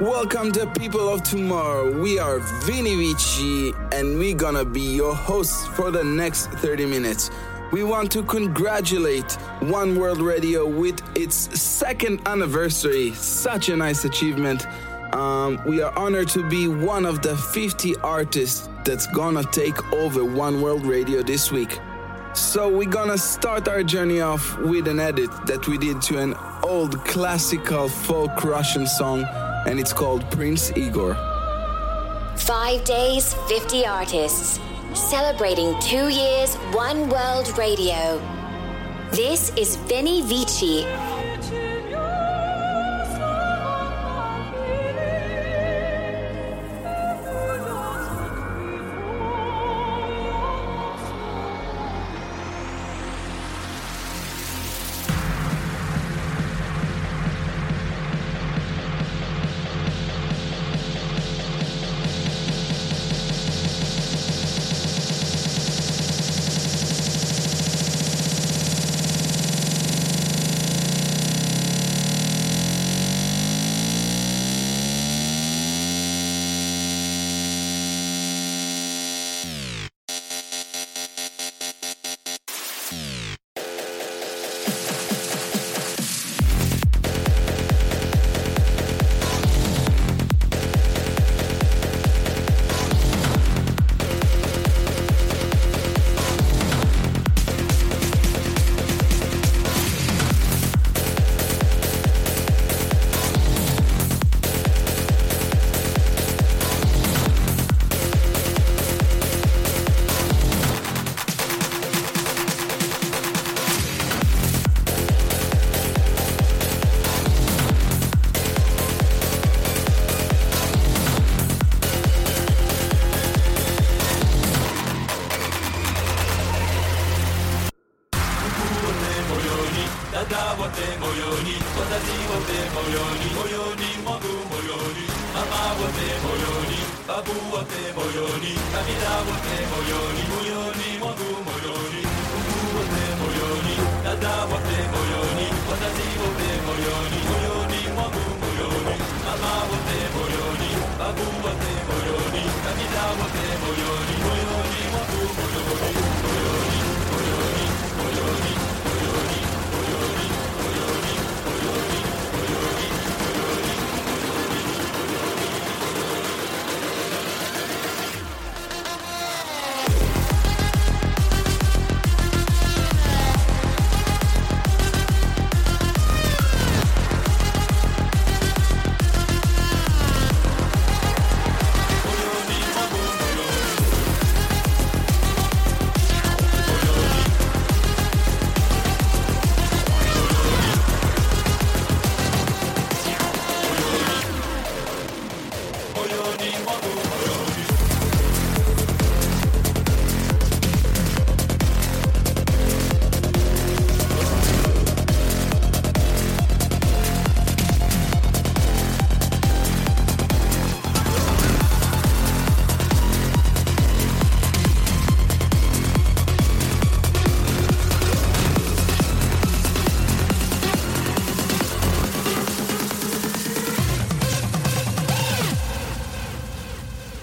Welcome to People of Tomorrow. We are Vini Vici and we're gonna be your hosts for the next 30 minutes. We want to congratulate One World Radio with its second anniversary. Such a nice achievement. Um, we are honored to be one of the 50 artists that's gonna take over One World Radio this week. So we're gonna start our journey off with an edit that we did to an old classical folk Russian song, and it's called Prince Igor. Five days, 50 artists celebrating two years, one world radio. This is Vini Vici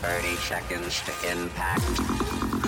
30 seconds to impact.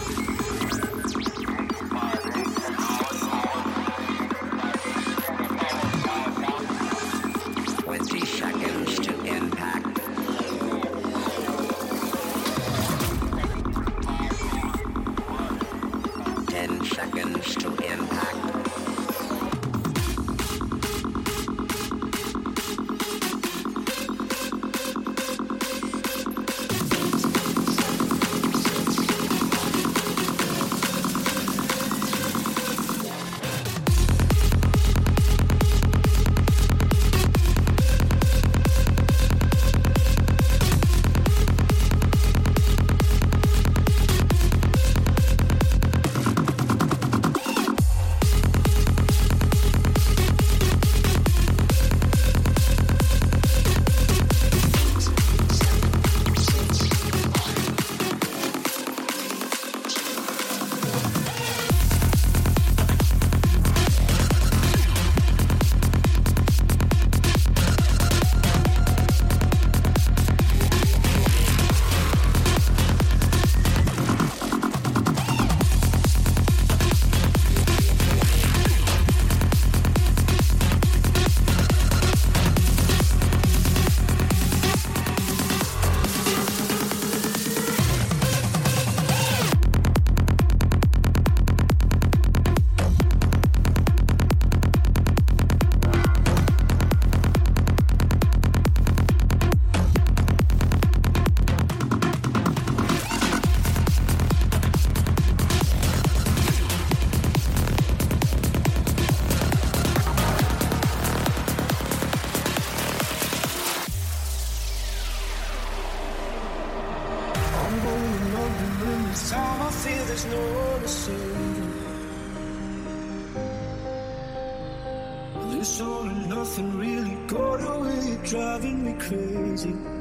driving me crazy.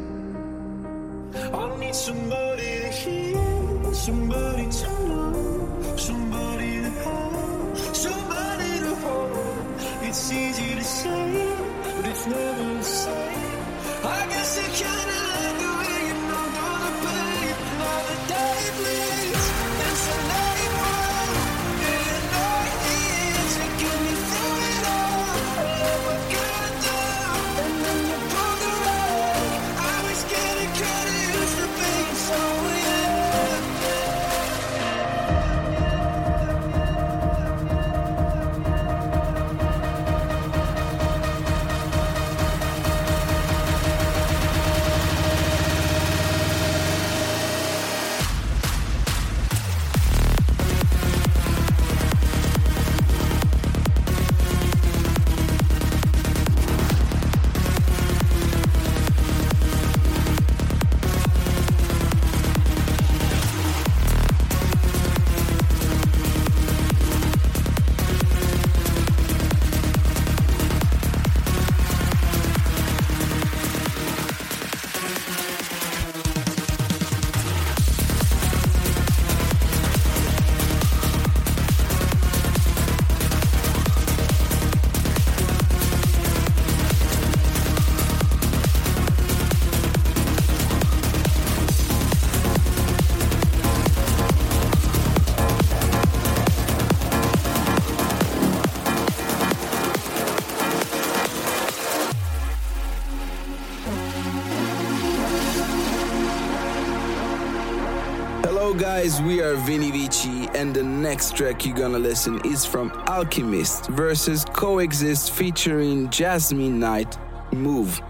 Guys, we are Vini Vici, and the next track you're gonna listen is from Alchemist versus Coexist featuring Jasmine Knight Move.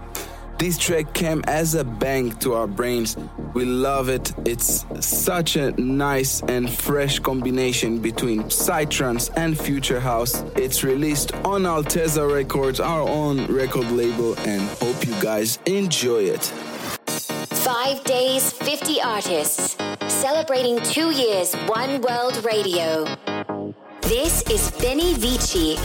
This track came as a bang to our brains. We love it. It's such a nice and fresh combination between Psytrance and Future House. It's released on Alteza Records, our own record label, and hope you guys enjoy it. Five days, 50 artists celebrating two years One World Radio. This is Vini Vici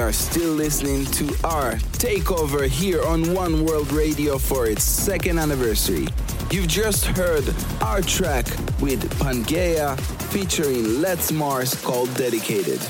are still listening to our takeover here on One World Radio for its second anniversary. You've just heard our track with Pangea featuring Let's Mars called Dedicated.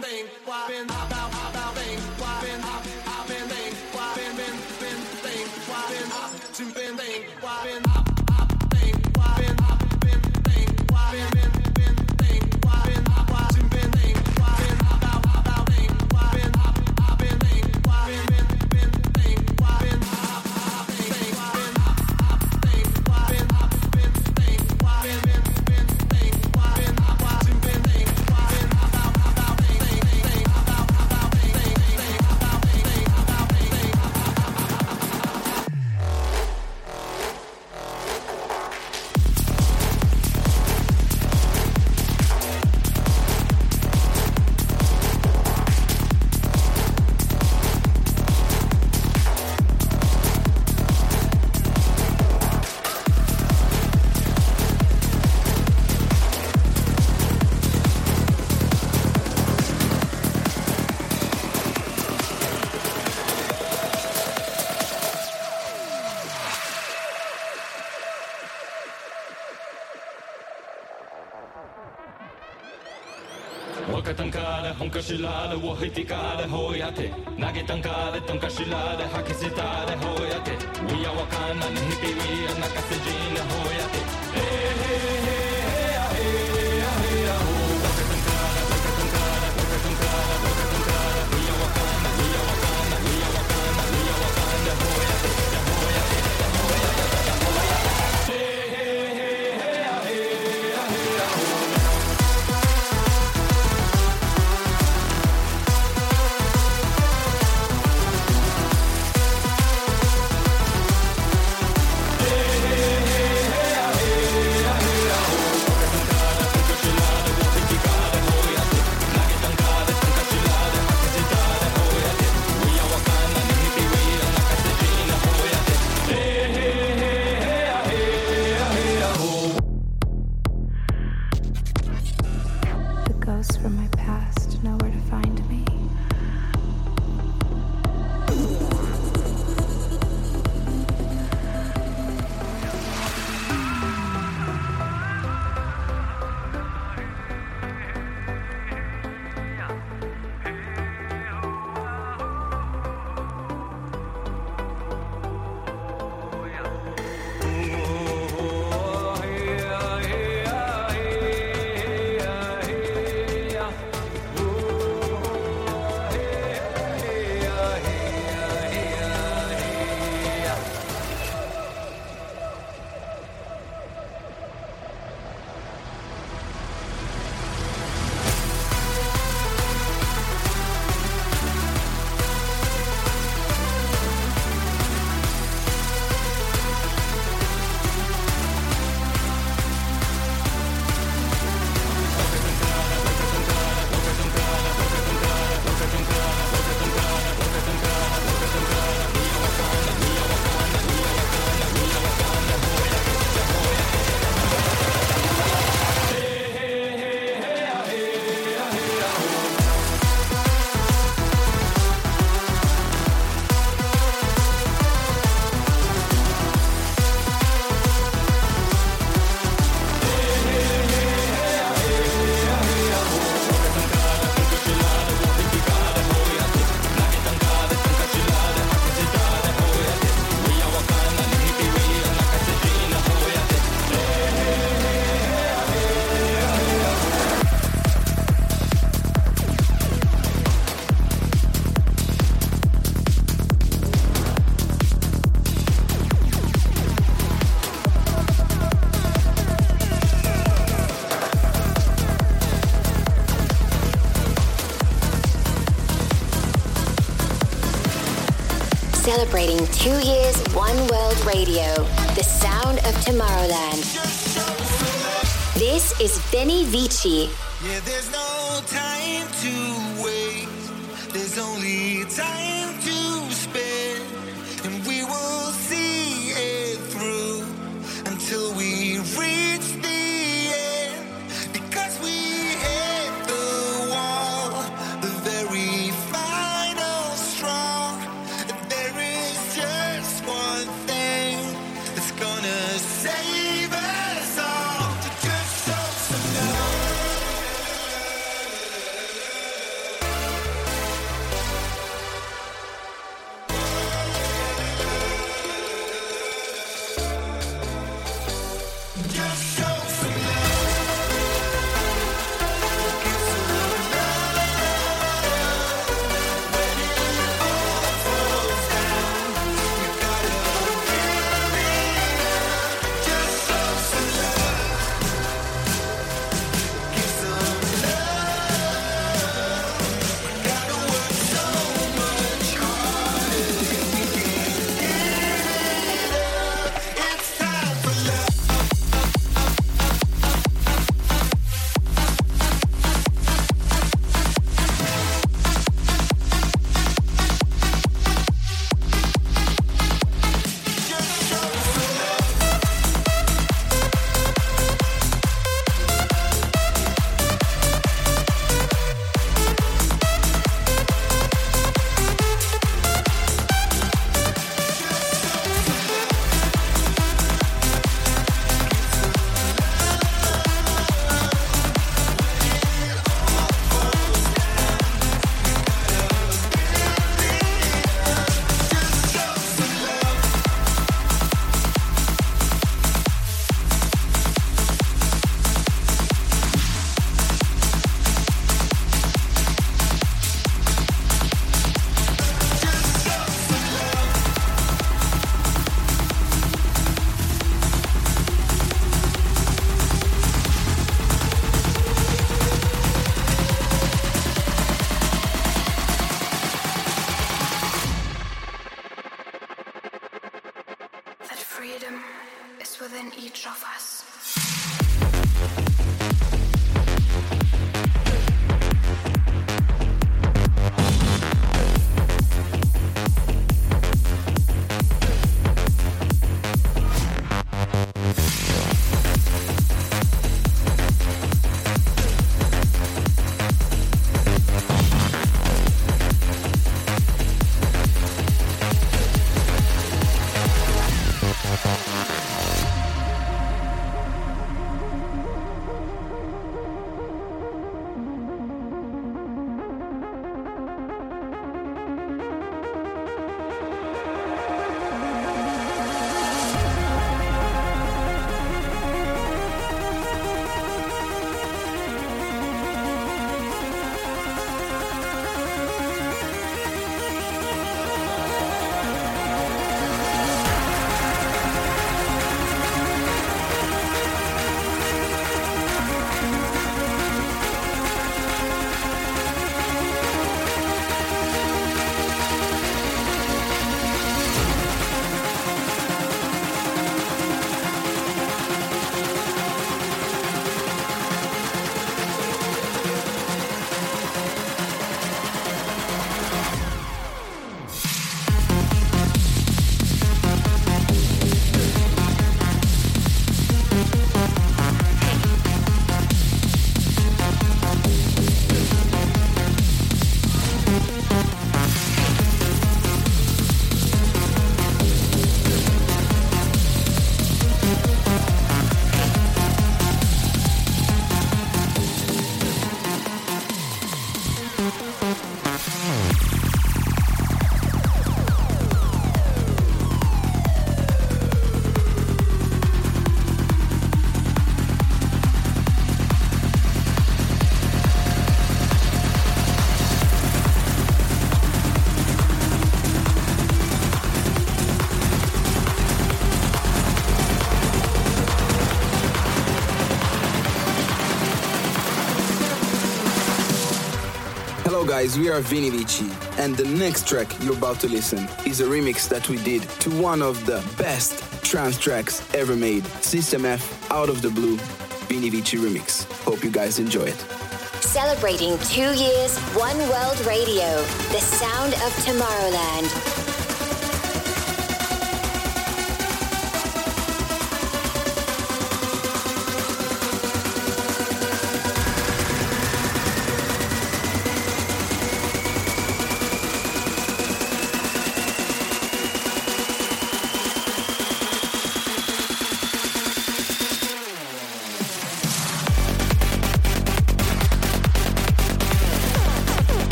been been, しらでを引きかでほやて投げたんかでとんかしらで吐き捨てたでほやて We are わかんない日々 We are 泣かせじなほやて celebrating two years One World Radio, the sound of Tomorrowland. This is Vini Vici. Yeah, there's no time to wait. There's only time to Guys, we are Vini Vici, and the next track you're about to listen is a remix that we did to one of the best trance tracks ever made, System F, Out of the Blue, Vini Vici remix. Hope you guys enjoy it. Celebrating two years, One World Radio, the sound of Tomorrowland.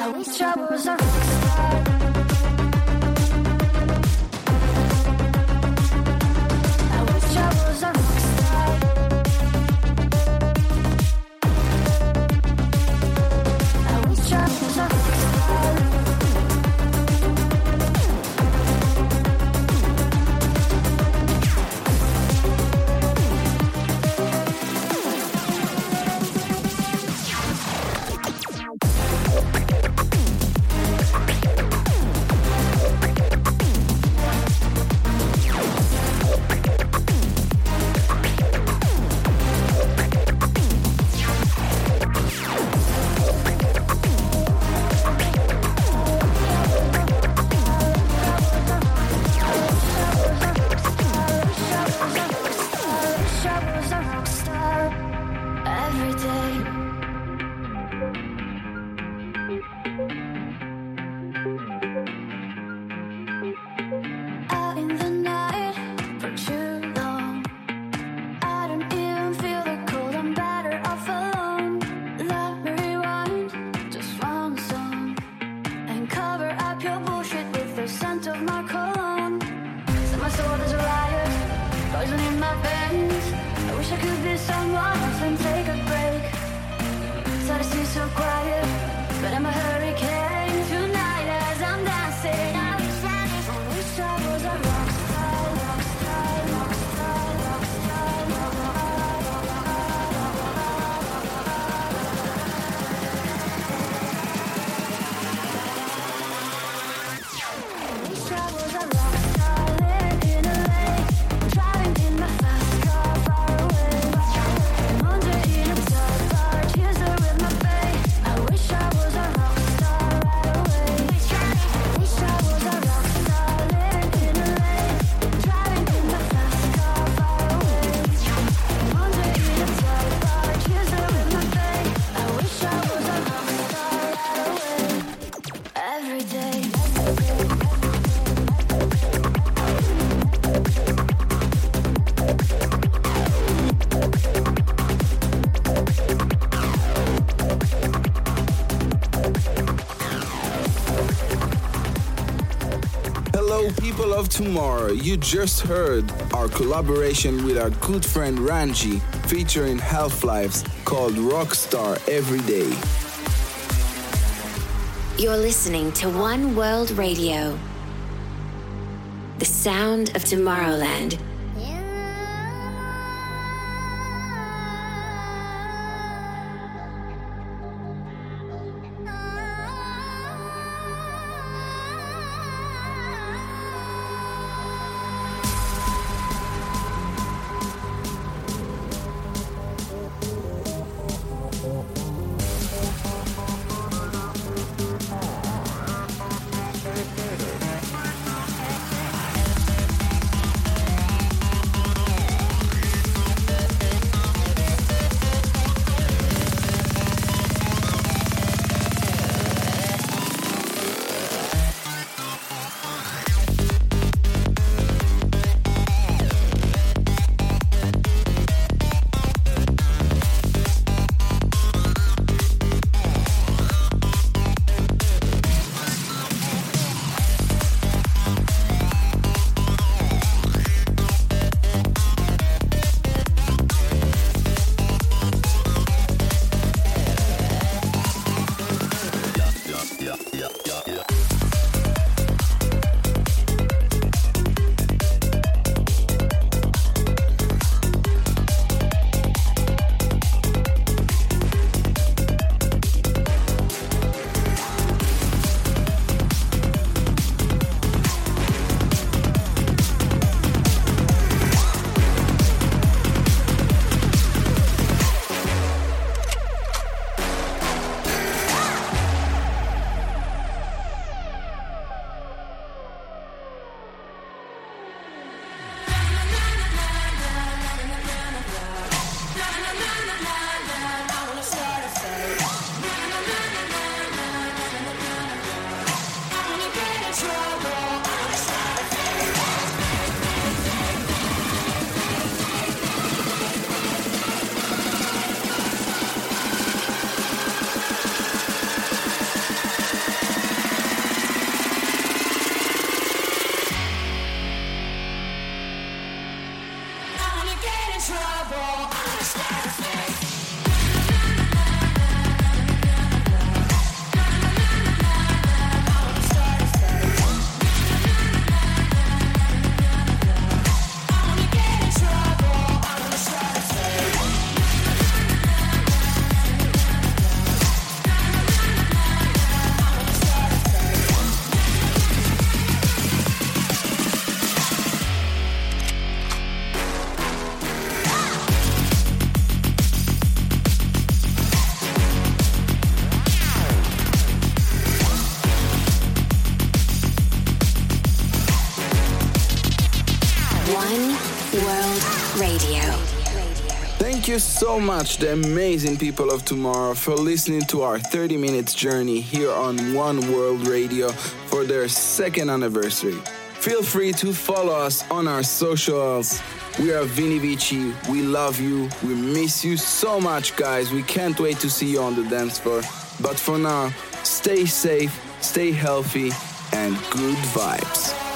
And we troubles are rock. You just heard our collaboration with our good friend Ranji featuring Halflives called Rockstar Every Day. You're listening to One World Radio, the sound of Tomorrowland. You so much, the amazing people of tomorrow, for listening to our 30 minutes journey here on One World Radio for their second anniversary. Feel free to follow us on our socials. We are Vini Vici. We love you. We miss you so much, guys. We can't wait to see you on the dance floor. But for now, stay safe, stay healthy, and good vibes.